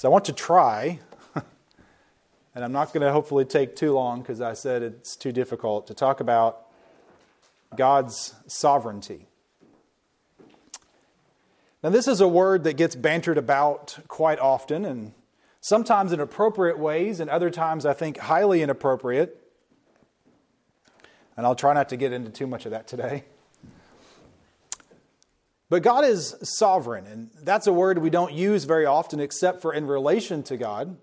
So I want to try, and I'm not going to hopefully take too long because I said it's too difficult to talk about God's sovereignty. Now, this is a word that gets bantered about quite often, and sometimes in appropriate ways, and other times I think highly inappropriate. And I'll try not to get into too much of that today. But God is sovereign, and that's a word we don't use very often except for in relation to God.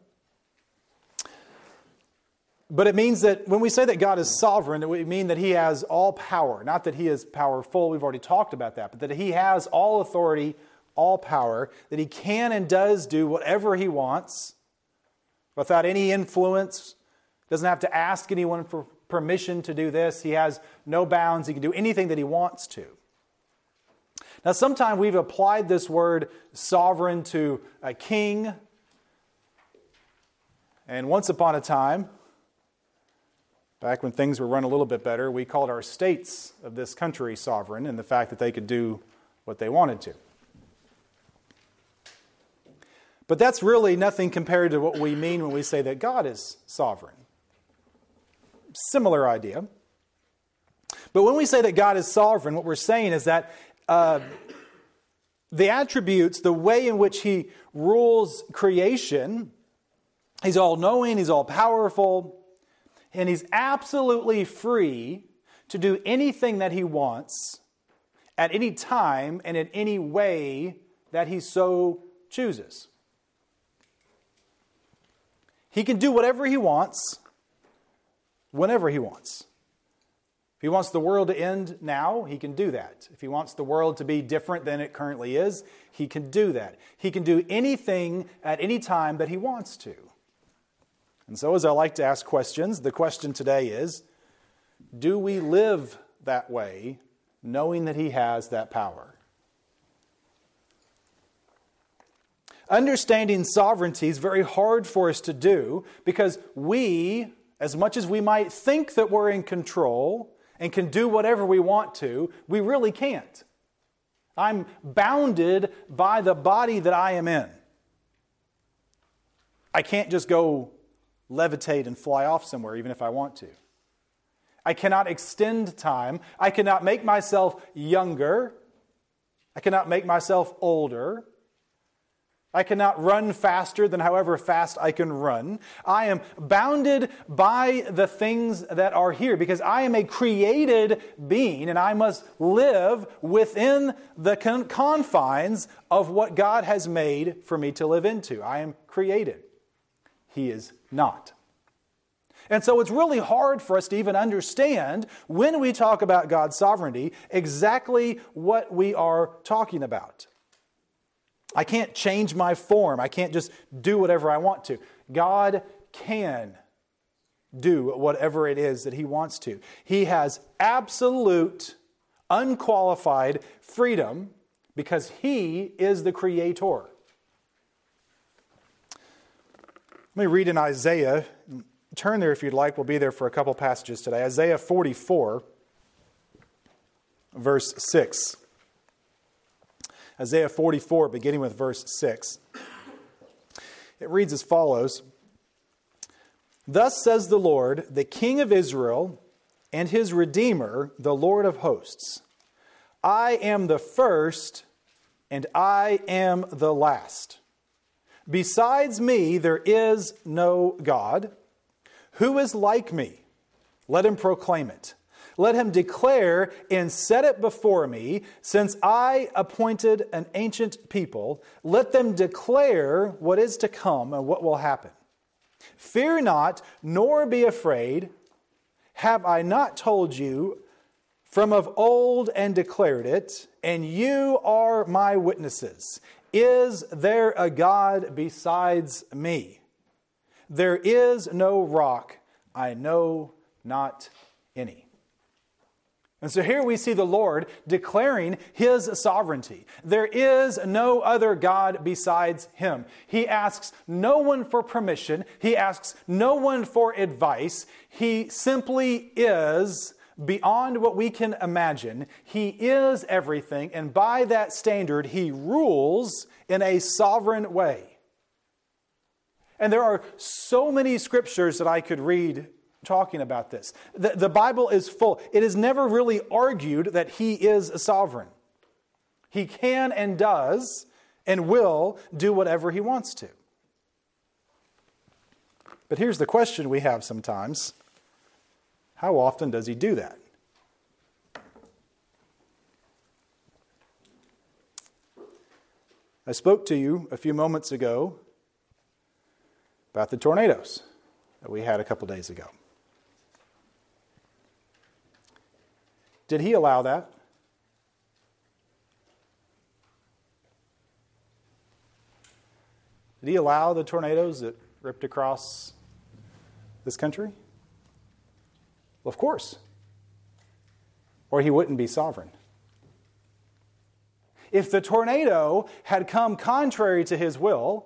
But it means that when we say that God is sovereign, we mean that He has all power. Not that He is powerful, we've already talked about that, but that He has all authority, all power, that He can and does do whatever He wants without any influence, doesn't have to ask anyone for permission to do this. He has no bounds, He can do anything that He wants to. Now, sometimes we've applied this word sovereign to a king. And once upon a time, back when things were run a little bit better, we called our states of this country sovereign and the fact that they could do what they wanted to. But that's really nothing compared to what we mean when we say that God is sovereign. Similar idea. But when we say that God is sovereign, what we're saying is that uh, the attributes, the way in which he rules creation, he's all knowing, he's all powerful, and he's absolutely free to do anything that he wants at any time and in any way that he so chooses. He can do whatever he wants, whenever he wants. If he wants the world to end now, he can do that. If he wants the world to be different than it currently is, he can do that. He can do anything at any time that he wants to. And so, as I like to ask questions, the question today is Do we live that way, knowing that he has that power? Understanding sovereignty is very hard for us to do because we, as much as we might think that we're in control, and can do whatever we want to, we really can't. I'm bounded by the body that I am in. I can't just go levitate and fly off somewhere, even if I want to. I cannot extend time. I cannot make myself younger. I cannot make myself older. I cannot run faster than however fast I can run. I am bounded by the things that are here because I am a created being and I must live within the confines of what God has made for me to live into. I am created. He is not. And so it's really hard for us to even understand when we talk about God's sovereignty exactly what we are talking about. I can't change my form. I can't just do whatever I want to. God can do whatever it is that He wants to. He has absolute, unqualified freedom because He is the Creator. Let me read in Isaiah. Turn there if you'd like. We'll be there for a couple passages today. Isaiah 44, verse 6. Isaiah 44, beginning with verse 6. It reads as follows Thus says the Lord, the King of Israel, and his Redeemer, the Lord of hosts I am the first, and I am the last. Besides me, there is no God. Who is like me? Let him proclaim it. Let him declare and set it before me, since I appointed an ancient people. Let them declare what is to come and what will happen. Fear not, nor be afraid. Have I not told you from of old and declared it, and you are my witnesses? Is there a God besides me? There is no rock, I know not any. And so here we see the Lord declaring his sovereignty. There is no other God besides him. He asks no one for permission, he asks no one for advice. He simply is beyond what we can imagine. He is everything, and by that standard, he rules in a sovereign way. And there are so many scriptures that I could read talking about this. The, the Bible is full. It is never really argued that He is a sovereign. He can and does and will do whatever He wants to. But here's the question we have sometimes How often does He do that? I spoke to you a few moments ago about the tornadoes that we had a couple days ago. Did he allow that? Did he allow the tornadoes that ripped across this country? Well, of course. Or he wouldn't be sovereign. If the tornado had come contrary to his will,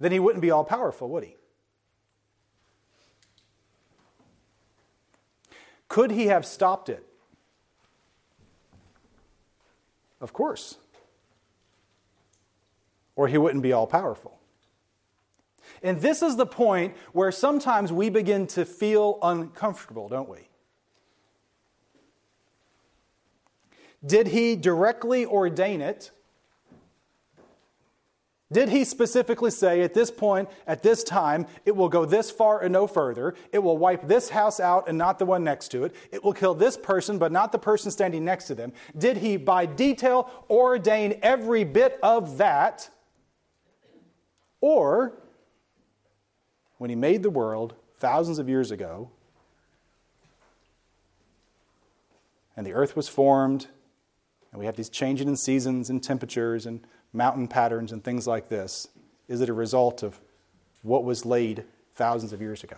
then he wouldn't be all powerful, would he? Could he have stopped it? Of course. Or he wouldn't be all powerful. And this is the point where sometimes we begin to feel uncomfortable, don't we? Did he directly ordain it? Did he specifically say at this point, at this time, it will go this far and no further? It will wipe this house out and not the one next to it. It will kill this person, but not the person standing next to them. Did he, by detail, ordain every bit of that? Or, when he made the world thousands of years ago, and the earth was formed, and we have these changing in seasons and temperatures and mountain patterns and things like this? Is it a result of what was laid thousands of years ago?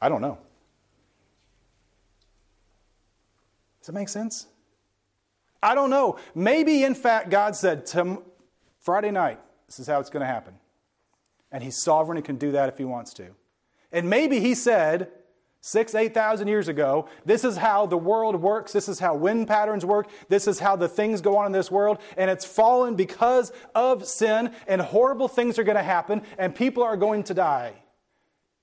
I don't know. Does that make sense? I don't know. Maybe, in fact, God said, Friday night, this is how it's going to happen. And He's sovereign and can do that if He wants to. And maybe He said, Six, 8,000 years ago, this is how the world works. This is how wind patterns work. This is how the things go on in this world. And it's fallen because of sin, and horrible things are going to happen, and people are going to die.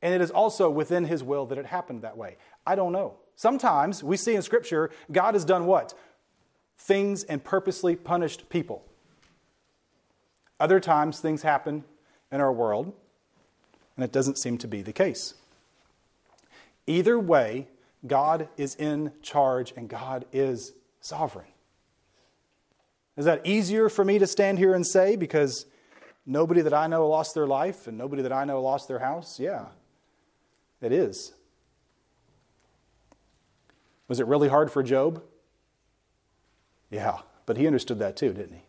And it is also within His will that it happened that way. I don't know. Sometimes we see in Scripture, God has done what? Things and purposely punished people. Other times, things happen in our world, and it doesn't seem to be the case. Either way, God is in charge and God is sovereign. Is that easier for me to stand here and say because nobody that I know lost their life and nobody that I know lost their house? Yeah, it is. Was it really hard for Job? Yeah, but he understood that too, didn't he?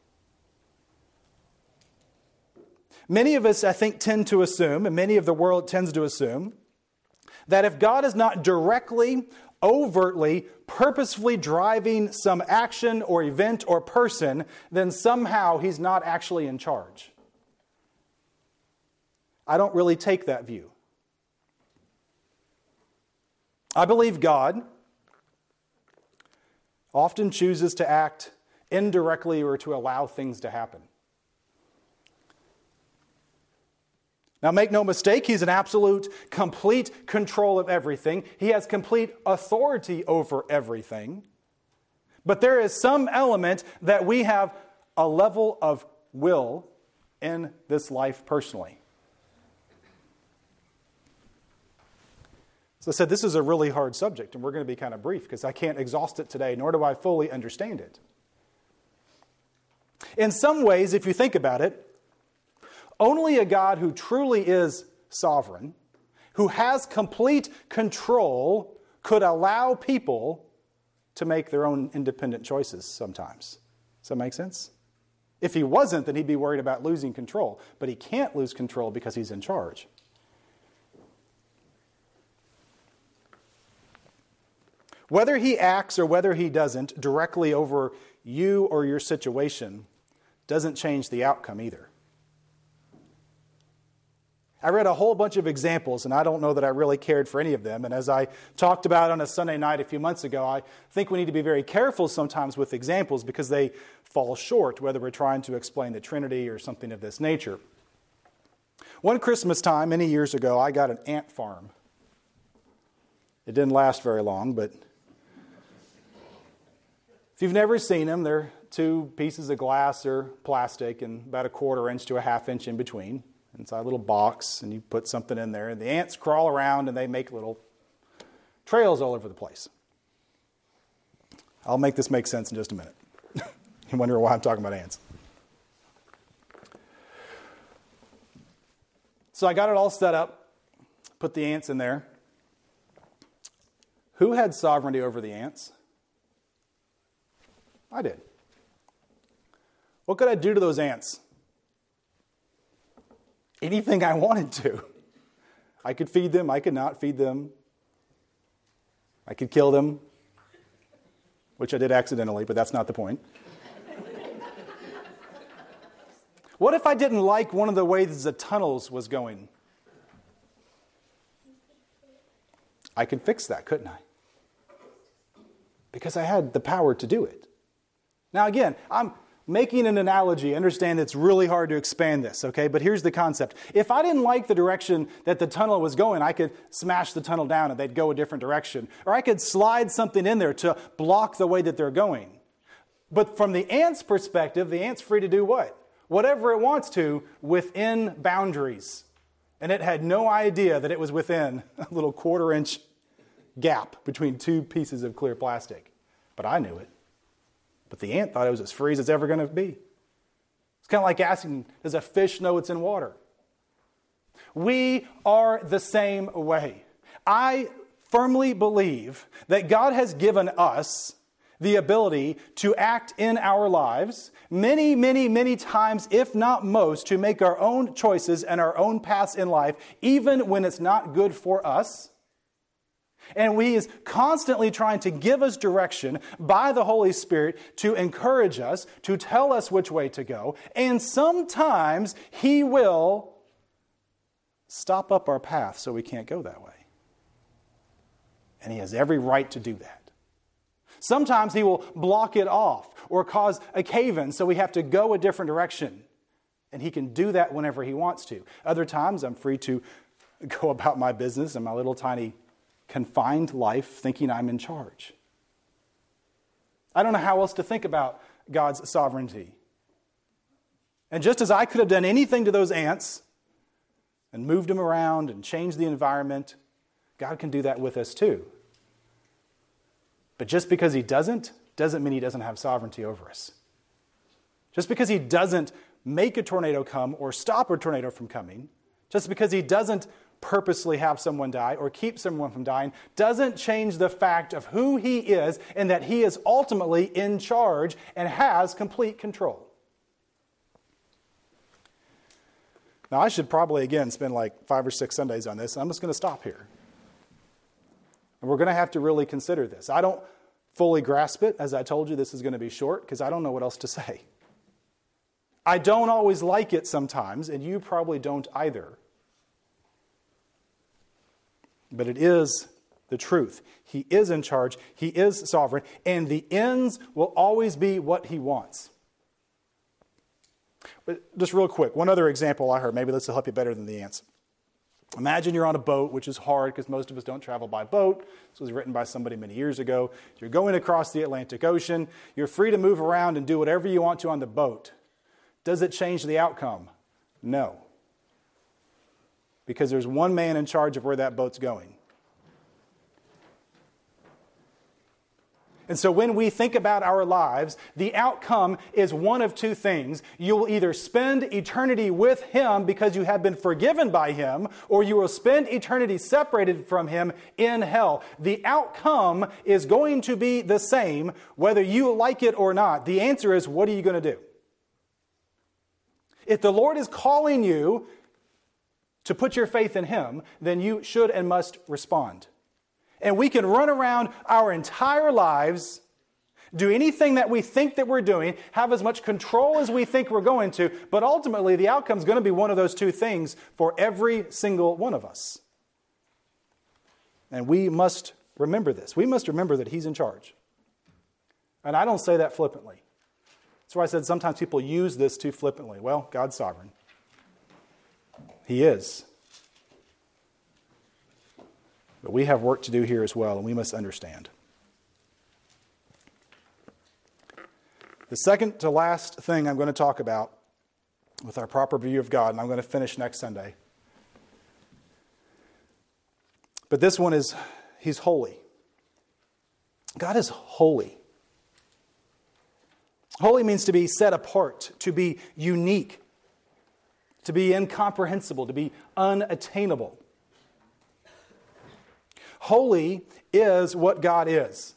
Many of us, I think, tend to assume, and many of the world tends to assume, that if God is not directly, overtly, purposefully driving some action or event or person, then somehow he's not actually in charge. I don't really take that view. I believe God often chooses to act indirectly or to allow things to happen. Now, make no mistake, he's in absolute, complete control of everything. He has complete authority over everything. But there is some element that we have a level of will in this life personally. So I said, this is a really hard subject, and we're going to be kind of brief because I can't exhaust it today, nor do I fully understand it. In some ways, if you think about it, only a God who truly is sovereign, who has complete control, could allow people to make their own independent choices sometimes. Does that make sense? If he wasn't, then he'd be worried about losing control. But he can't lose control because he's in charge. Whether he acts or whether he doesn't directly over you or your situation doesn't change the outcome either. I read a whole bunch of examples, and I don't know that I really cared for any of them. And as I talked about on a Sunday night a few months ago, I think we need to be very careful sometimes with examples because they fall short, whether we're trying to explain the Trinity or something of this nature. One Christmas time, many years ago, I got an ant farm. It didn't last very long, but if you've never seen them, they're two pieces of glass or plastic and about a quarter inch to a half inch in between. Inside a little box, and you put something in there, and the ants crawl around and they make little trails all over the place. I'll make this make sense in just a minute. you wonder why I'm talking about ants. So I got it all set up, put the ants in there. Who had sovereignty over the ants? I did. What could I do to those ants? Anything I wanted to. I could feed them, I could not feed them. I could kill them, which I did accidentally, but that's not the point. what if I didn't like one of the ways the tunnels was going? I could fix that, couldn't I? Because I had the power to do it. Now, again, I'm making an analogy. Understand it's really hard to expand this, okay? But here's the concept. If I didn't like the direction that the tunnel was going, I could smash the tunnel down and they'd go a different direction. Or I could slide something in there to block the way that they're going. But from the ant's perspective, the ant's free to do what? Whatever it wants to within boundaries. And it had no idea that it was within a little quarter inch gap between two pieces of clear plastic. But I knew it. But the ant thought it was as free as it's ever going to be. It's kind of like asking, does a fish know it's in water? We are the same way. I firmly believe that God has given us the ability to act in our lives many, many, many times, if not most, to make our own choices and our own paths in life, even when it's not good for us and He is constantly trying to give us direction by the Holy Spirit to encourage us, to tell us which way to go. And sometimes He will stop up our path so we can't go that way. And He has every right to do that. Sometimes He will block it off or cause a cave in so we have to go a different direction. And He can do that whenever He wants to. Other times I'm free to go about my business in my little tiny confined life thinking I'm in charge. I don't know how else to think about God's sovereignty. And just as I could have done anything to those ants and moved them around and changed the environment, God can do that with us too. But just because He doesn't, doesn't mean He doesn't have sovereignty over us. Just because He doesn't make a tornado come or stop a tornado from coming, just because He doesn't purposely have someone die or keep someone from dying doesn't change the fact of who he is and that he is ultimately in charge and has complete control. Now, I should probably, again, spend like five or six Sundays on this, I'm just going to stop here. And we're going to have to really consider this. I don't fully grasp it. As I told you, this is going to be short because I don't know what else to say. I don't always like it sometimes, and you probably don't either but it is the truth. He is in charge, He is sovereign, and the ends will always be what He wants. But just real quick, one other example I heard, maybe this will help you better than the ants. Imagine you're on a boat, which is hard because most of us don't travel by boat. This was written by somebody many years ago. You're going across the Atlantic Ocean. You're free to move around and do whatever you want to on the boat. Does it change the outcome? No because there's one man in charge of where that boat's going. And so when we think about our lives, the outcome is one of two things. You will either spend eternity with Him because you have been forgiven by Him, or you will spend eternity separated from Him in hell. The outcome is going to be the same whether you like it or not. The answer is what are you going to do? If the Lord is calling you to put your faith in Him, then you should and must respond. And we can run around our entire lives, do anything that we think that we're doing, have as much control as we think we're going to, but ultimately the outcome is going to be one of those two things for every single one of us. And we must remember this. We must remember that He's in charge. And I don't say that flippantly. That's why I said sometimes people use this too flippantly. Well, God's sovereign. He is. But we have work to do here as well, and we must understand. The second to last thing I'm going to talk about with our proper view of God, and I'm going to finish next Sunday. But this one is He's holy. God is holy. Holy means to be set apart, to be unique, to be incomprehensible, to be unattainable. Holy is what God is.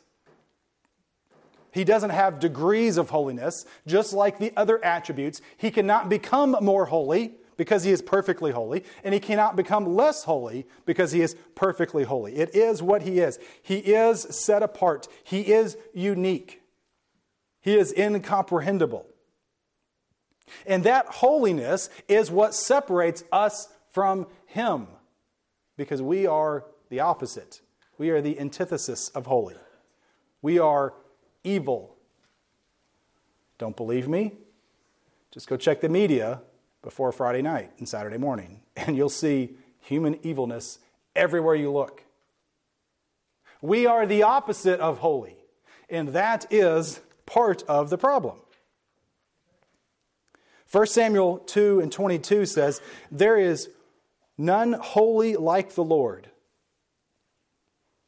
He doesn't have degrees of holiness, just like the other attributes. He cannot become more holy because he is perfectly holy, and he cannot become less holy because he is perfectly holy. It is what he is. He is set apart, he is unique, he is incomprehensible. And that holiness is what separates us from him because we are the opposite. We are the antithesis of holy. We are evil. Don't believe me? Just go check the media before Friday night and Saturday morning, and you'll see human evilness everywhere you look. We are the opposite of holy, and that is part of the problem. 1 Samuel 2 and 22 says, There is none holy like the Lord,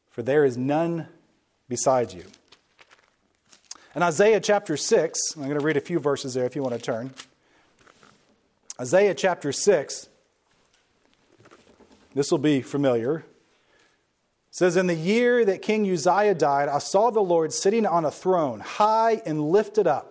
for there is none beside you. In Isaiah chapter 6, I'm going to read a few verses there if you want to turn. Isaiah chapter 6, this will be familiar. says, In the year that King Uzziah died, I saw the Lord sitting on a throne, high and lifted up,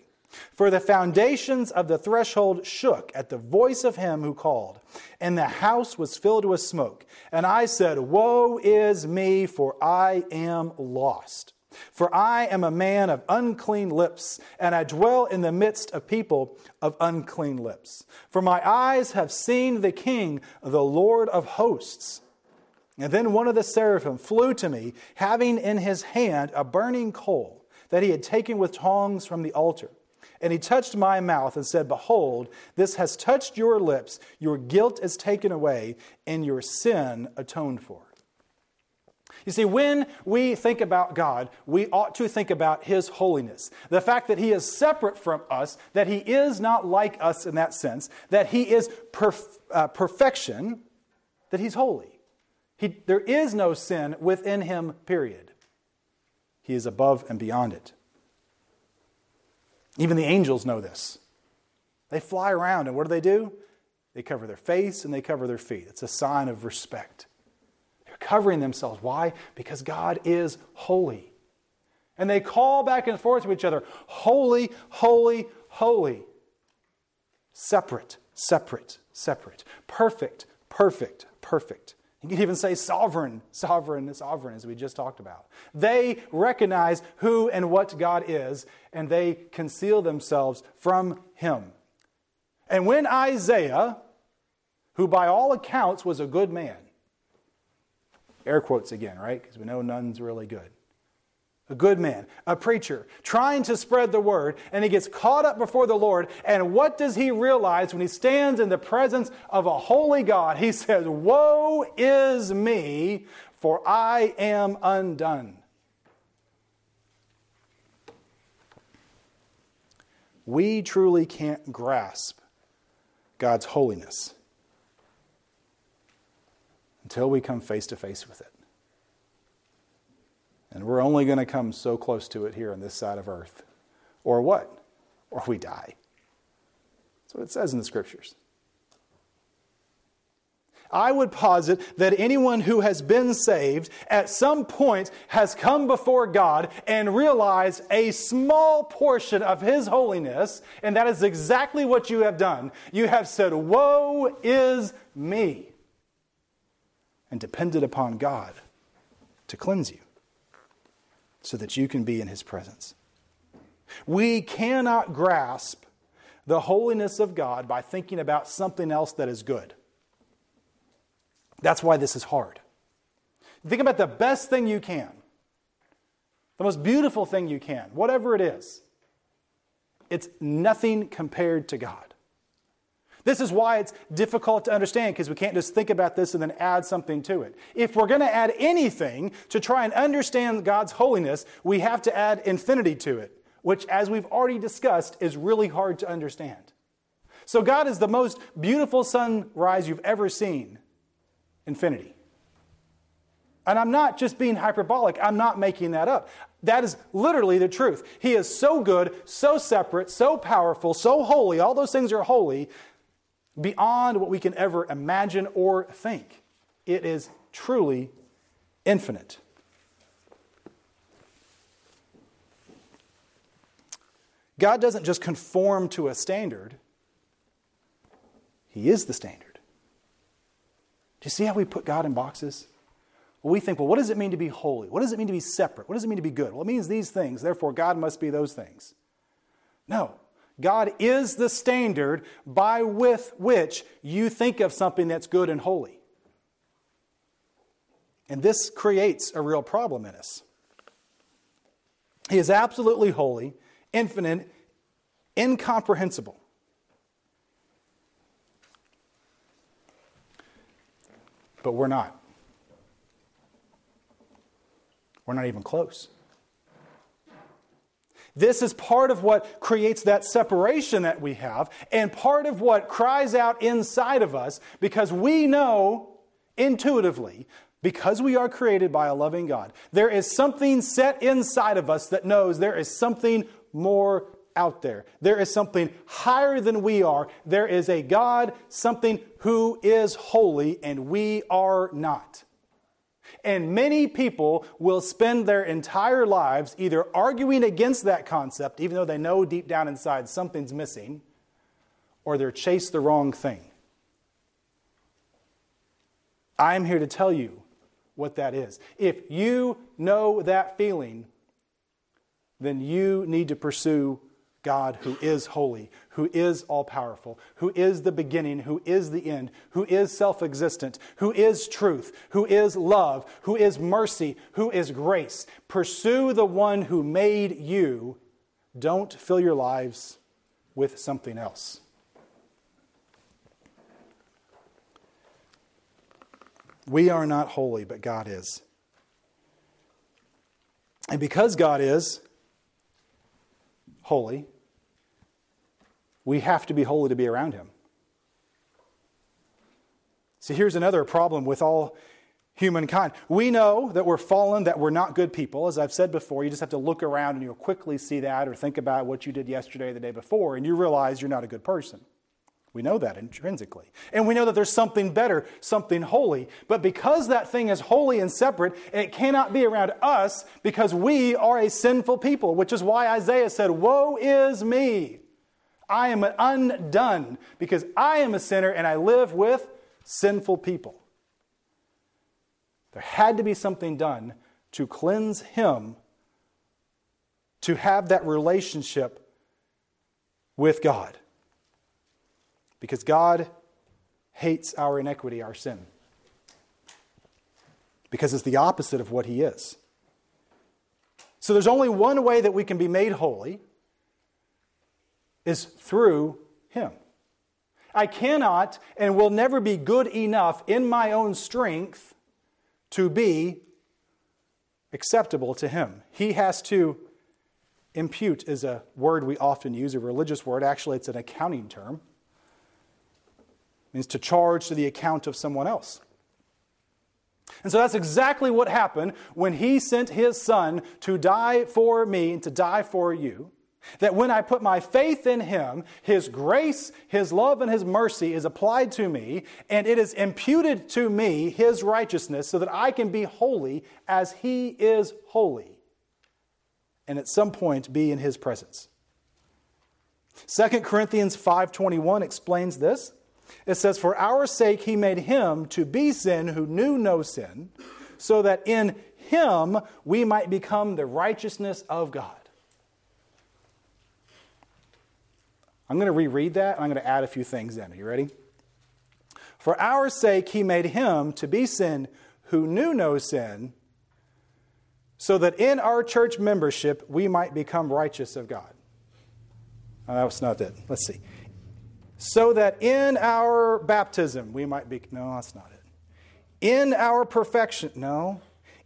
For the foundations of the threshold shook at the voice of him who called, and the house was filled with smoke. And I said, Woe is me, for I am lost. For I am a man of unclean lips, and I dwell in the midst of people of unclean lips. For my eyes have seen the King, the Lord of hosts. And then one of the seraphim flew to me, having in his hand a burning coal that he had taken with tongs from the altar. And he touched my mouth and said, Behold, this has touched your lips, your guilt is taken away, and your sin atoned for. You see, when we think about God, we ought to think about His holiness. The fact that He is separate from us, that He is not like us in that sense, that He is perf- uh, perfection, that He's holy. He, there is no sin within Him, period. He is above and beyond it. Even the angels know this. They fly around, and what do they do? They cover their face and they cover their feet. It's a sign of respect They're covering themselves. Why? Because God is holy. And they call back and forth to each other holy, holy, holy. Separate, separate, separate. Perfect, perfect, perfect. You can even say sovereign, sovereign, sovereign, as we just talked about. They recognize who and what God is, and they conceal themselves from Him. And when Isaiah, who by all accounts was a good man, Air quotes again, right? Because we know none's really good. A good man, a preacher, trying to spread the word, and he gets caught up before the Lord. And what does he realize when he stands in the presence of a holy God? He says, Woe is me, for I am undone. We truly can't grasp God's holiness until we come face to face with it. And we're only going to come so close to it here on this side of earth. Or what? Or we die. That's what it says in the scriptures. I would posit that anyone who has been saved at some point has come before God and realized a small portion of His holiness, and that is exactly what you have done. You have said, Woe is me and depended upon God to cleanse you so that you can be in his presence. We cannot grasp the holiness of God by thinking about something else that is good. That's why this is hard. Think about the best thing you can, the most beautiful thing you can, whatever it is. It's nothing compared to God. This is why it's difficult to understand because we can't just think about this and then add something to it. If we're going to add anything to try and understand God's holiness, we have to add infinity to it, which, as we've already discussed, is really hard to understand. So, God is the most beautiful sunrise you've ever seen infinity. And I'm not just being hyperbolic, I'm not making that up. That is literally the truth. He is so good, so separate, so powerful, so holy. All those things are holy beyond what we can ever imagine or think. It is truly infinite. God doesn't just conform to a standard, He is the standard. Do you see how we put God in boxes? Well, we think, well, what does it mean to be holy? What does it mean to be separate? What does it mean to be good? Well, it means these things, therefore, God must be those things. No. God is the standard by with which you think of something that's good and holy. And this creates a real problem in us. He is absolutely holy, infinite, incomprehensible. But we're not. We're not even close. This is part of what creates that separation that we have, and part of what cries out inside of us because we know intuitively, because we are created by a loving God, there is something set inside of us that knows there is something more out there. There is something higher than we are. There is a God, something who is holy, and we are not. And many people will spend their entire lives either arguing against that concept, even though they know deep down inside something's missing, or they're chase the wrong thing. I'm here to tell you what that is. If you know that feeling, then you need to pursue God who is holy, who is all powerful, who is the beginning, who is the end, who is self existent, who is truth, who is love, who is mercy, who is grace. Pursue the one who made you. Don't fill your lives with something else. We are not holy, but God is. And because God is, holy, we have to be holy to be around him. See, here's another problem with all humankind. We know that we're fallen, that we're not good people. As I've said before, you just have to look around and you'll quickly see that or think about what you did yesterday or the day before, and you realize you're not a good person. We know that intrinsically. And we know that there's something better, something holy. But because that thing is holy and separate, it cannot be around us because we are a sinful people, which is why Isaiah said, Woe is me! I am undone because I am a sinner and I live with sinful people. There had to be something done to cleanse him to have that relationship with God because God hates our iniquity, our sin. Because it's the opposite of what He is. So there's only one way that we can be made holy is through Him. I cannot and will never be good enough in my own strength to be acceptable to Him. He has to impute, is a word we often use, a religious word. Actually, it's an accounting term means to charge to the account of someone else. And so that's exactly what happened when he sent his son to die for me and to die for you. That when I put my faith in him, his grace, his love, and his mercy is applied to me, and it is imputed to me, his righteousness, so that I can be holy as he is holy, and at some point be in his presence. 2 Corinthians 5:21 explains this. It says, For our sake he made him to be sin who knew no sin, so that in him we might become the righteousness of God. I'm going to reread that and I'm going to add a few things in. Are you ready? For our sake, he made him to be sin who knew no sin, so that in our church membership we might become righteous of God. Oh, that's not it. Let's see. So that in our baptism we might be. No, that's not it. In our perfection. No.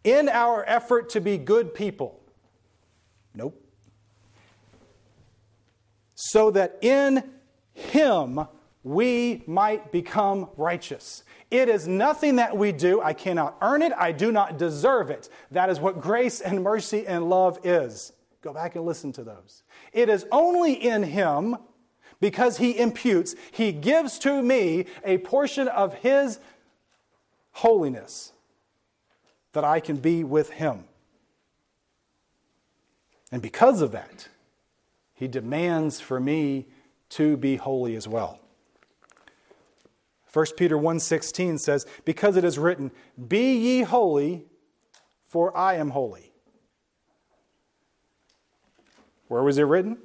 In our effort to be good people. Nope. So that in Him we might become righteous. It is nothing that we do. I cannot earn it. I do not deserve it. That is what grace and mercy and love is. Go back and listen to those. It is only in Him, because He imputes, He gives to me a portion of His holiness that I can be with Him. And because of that, He demands for me to be holy as well. 1 Peter 1:16 says, "Because it is written, be ye holy, for I am holy." Where was it written?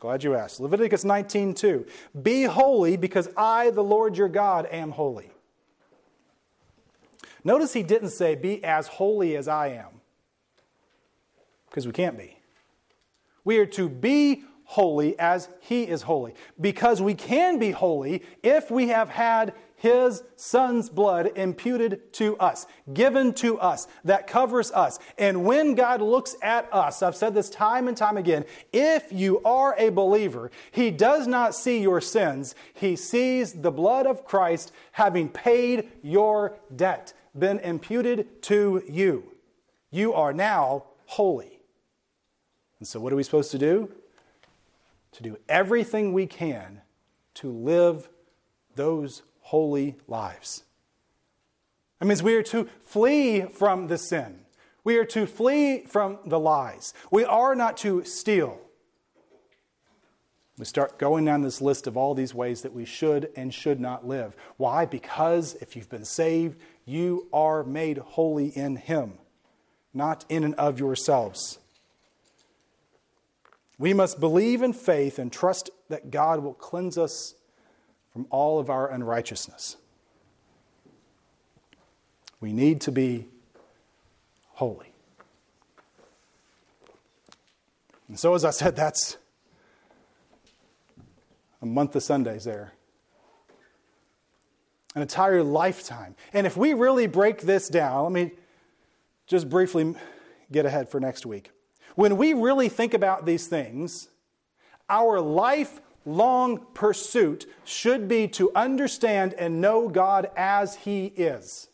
Glad you asked. Leviticus 19:2, "Be holy because I, the Lord your God, am holy." Notice he didn't say, "Be as holy as I am." Because we can't be. We are to be holy as he is holy. Because we can be holy if we have had his son's blood imputed to us, given to us, that covers us. And when God looks at us, I've said this time and time again, if you are a believer, he does not see your sins. He sees the blood of Christ having paid your debt, been imputed to you. You are now holy. And so, what are we supposed to do? To do everything we can to live those holy lives. That means we are to flee from the sin. We are to flee from the lies. We are not to steal. We start going down this list of all these ways that we should and should not live. Why? Because if you've been saved, you are made holy in Him, not in and of yourselves. We must believe in faith and trust that God will cleanse us from all of our unrighteousness. We need to be holy. And so, as I said, that's a month of Sundays there. An entire lifetime. And if we really break this down, let me just briefly get ahead for next week. When we really think about these things, our lifelong pursuit should be to understand and know God as He is.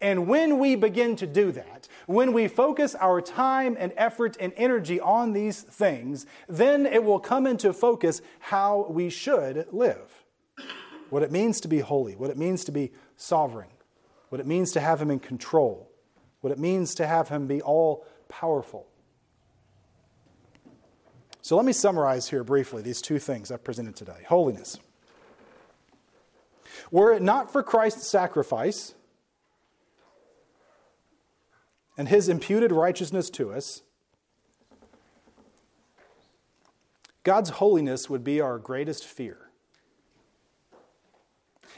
And when we begin to do that, when we focus our time and effort and energy on these things, then it will come into focus how we should live. What it means to be holy, what it means to be sovereign, what it means to have Him in control, what it means to have Him be all powerful. So let me summarize here briefly these two things I've presented today holiness. Were it not for Christ's sacrifice and his imputed righteousness to us, God's holiness would be our greatest fear.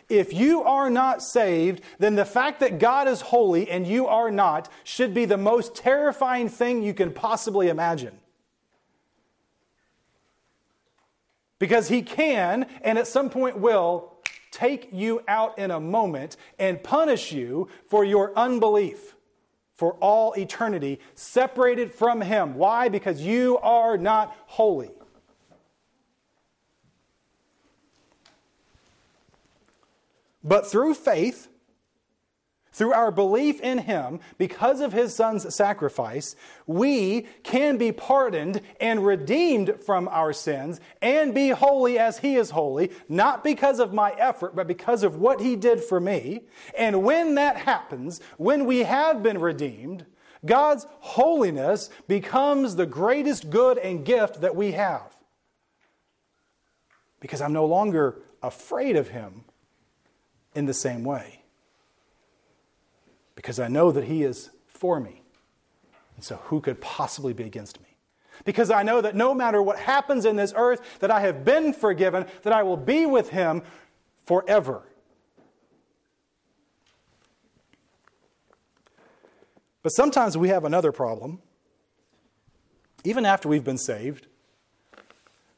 If you are not saved, then the fact that God is holy and you are not should be the most terrifying thing you can possibly imagine. Because he can, and at some point will, take you out in a moment and punish you for your unbelief for all eternity, separated from him. Why? Because you are not holy. But through faith, through our belief in Him, because of His Son's sacrifice, we can be pardoned and redeemed from our sins and be holy as He is holy, not because of my effort, but because of what He did for me. And when that happens, when we have been redeemed, God's holiness becomes the greatest good and gift that we have. Because I'm no longer afraid of Him in the same way because I know that He is for me. And so, who could possibly be against me? because I know that no matter what happens in this earth, that I have been forgiven, that I will be with him forever. But sometimes we have another problem. Even after we've been saved,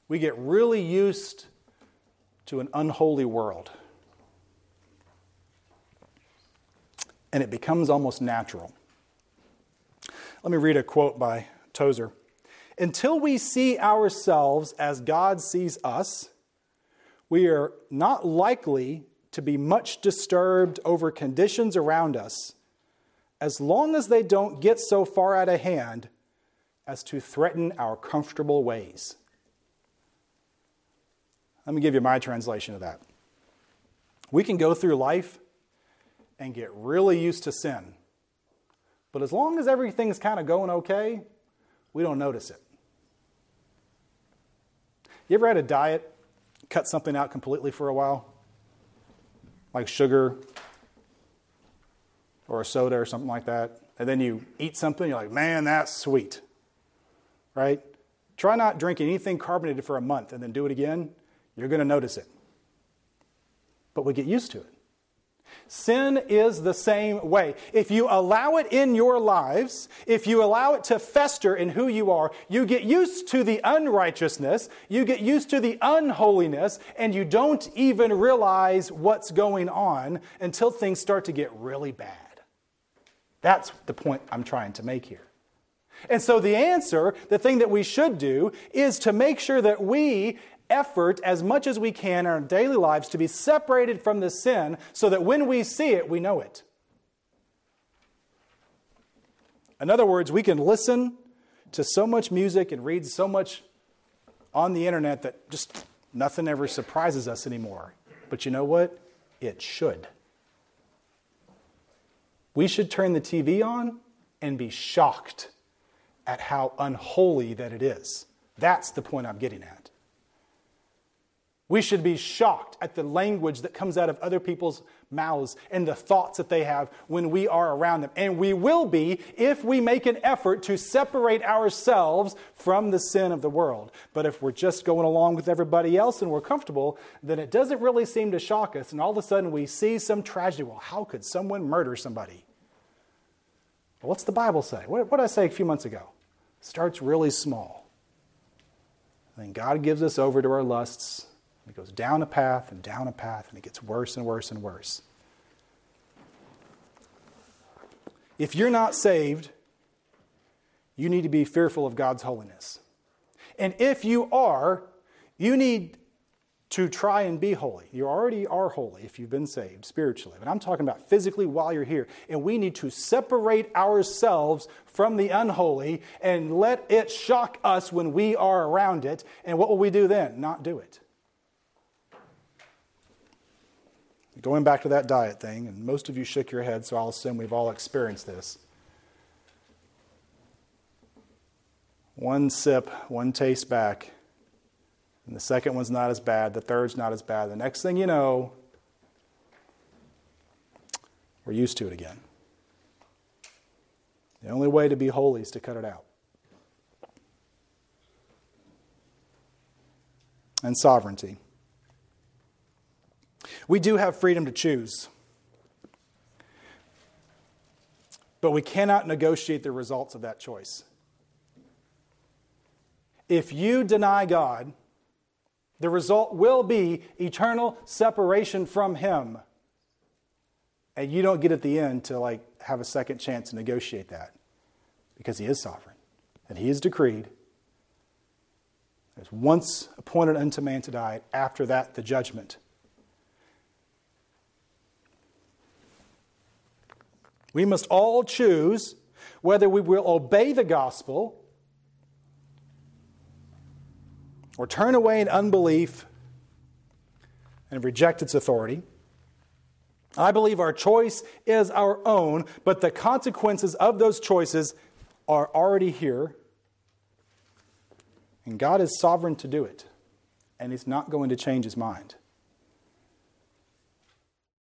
we get really used to an unholy world. And it becomes almost natural. Let me read a quote by Tozer. Until we see ourselves as God sees us, we are not likely to be much disturbed over conditions around us as long as they don't get so far out of hand as to threaten our comfortable ways. Let me give you my translation of that. We can go through life and get really used to sin. But as long as everything's kind of going okay, we don't notice it. You ever had a diet, cut something out completely for a while? Like sugar or a soda or something like that. And then you eat something, you're like, man, that's sweet. Right? Try not drinking anything carbonated for a month and then do it again. You're going to notice it. But we get used to it. Sin is the same way. If you allow it in your lives, if you allow it to fester in who you are, you get used to the unrighteousness, you get used to the unholiness, and you don't even realize what's going on until things start to get really bad. That's the point I'm trying to make here. And so, the answer, the thing that we should do, is to make sure that we effort as much as we can in our daily lives to be separated from the sin so that when we see it, we know it. In other words, we can listen to so much music and read so much on the internet that just nothing ever surprises us anymore. But you know what? It should. We should turn the TV on and be shocked at how unholy that it is. That's the point I'm getting at. We should be shocked at the language that comes out of other people's mouths and the thoughts that they have when we are around them. And we will be if we make an effort to separate ourselves from the sin of the world. But if we're just going along with everybody else and we're comfortable, then it doesn't really seem to shock us. And all of a sudden we see some tragedy. Well, how could someone murder somebody? Well, what's the Bible say? What, what did I say a few months ago? It starts really small. And God gives us over to our lusts it goes down a path and down a path, and it gets worse and worse and worse. If you're not saved, you need to be fearful of God's holiness. And if you are, you need to try and be holy. You already are holy if you've been saved spiritually. But I'm talking about physically while you're here. And we need to separate ourselves from the unholy and let it shock us when we are around it. And what will we do then? Not do it. Going back to that diet thing, and most of you shook your head, so I'll assume we've all experienced this. One sip, one taste back, and the second one's not as bad, the third's not as bad. The next thing you know, we're used to it again. The only way to be holy is to cut it out. And sovereignty. We do have freedom to choose. But we cannot negotiate the results of that choice. If you deny God, the result will be eternal separation from Him. And you don't get at the end to like have a second chance to negotiate that because He is sovereign and He is decreed. There's once appointed unto man to die, after that, the judgment. We must all choose whether we will obey the gospel or turn away in unbelief and reject its authority. I believe our choice is our own, but the consequences of those choices are already here. And God is sovereign to do it, and He's not going to change His mind.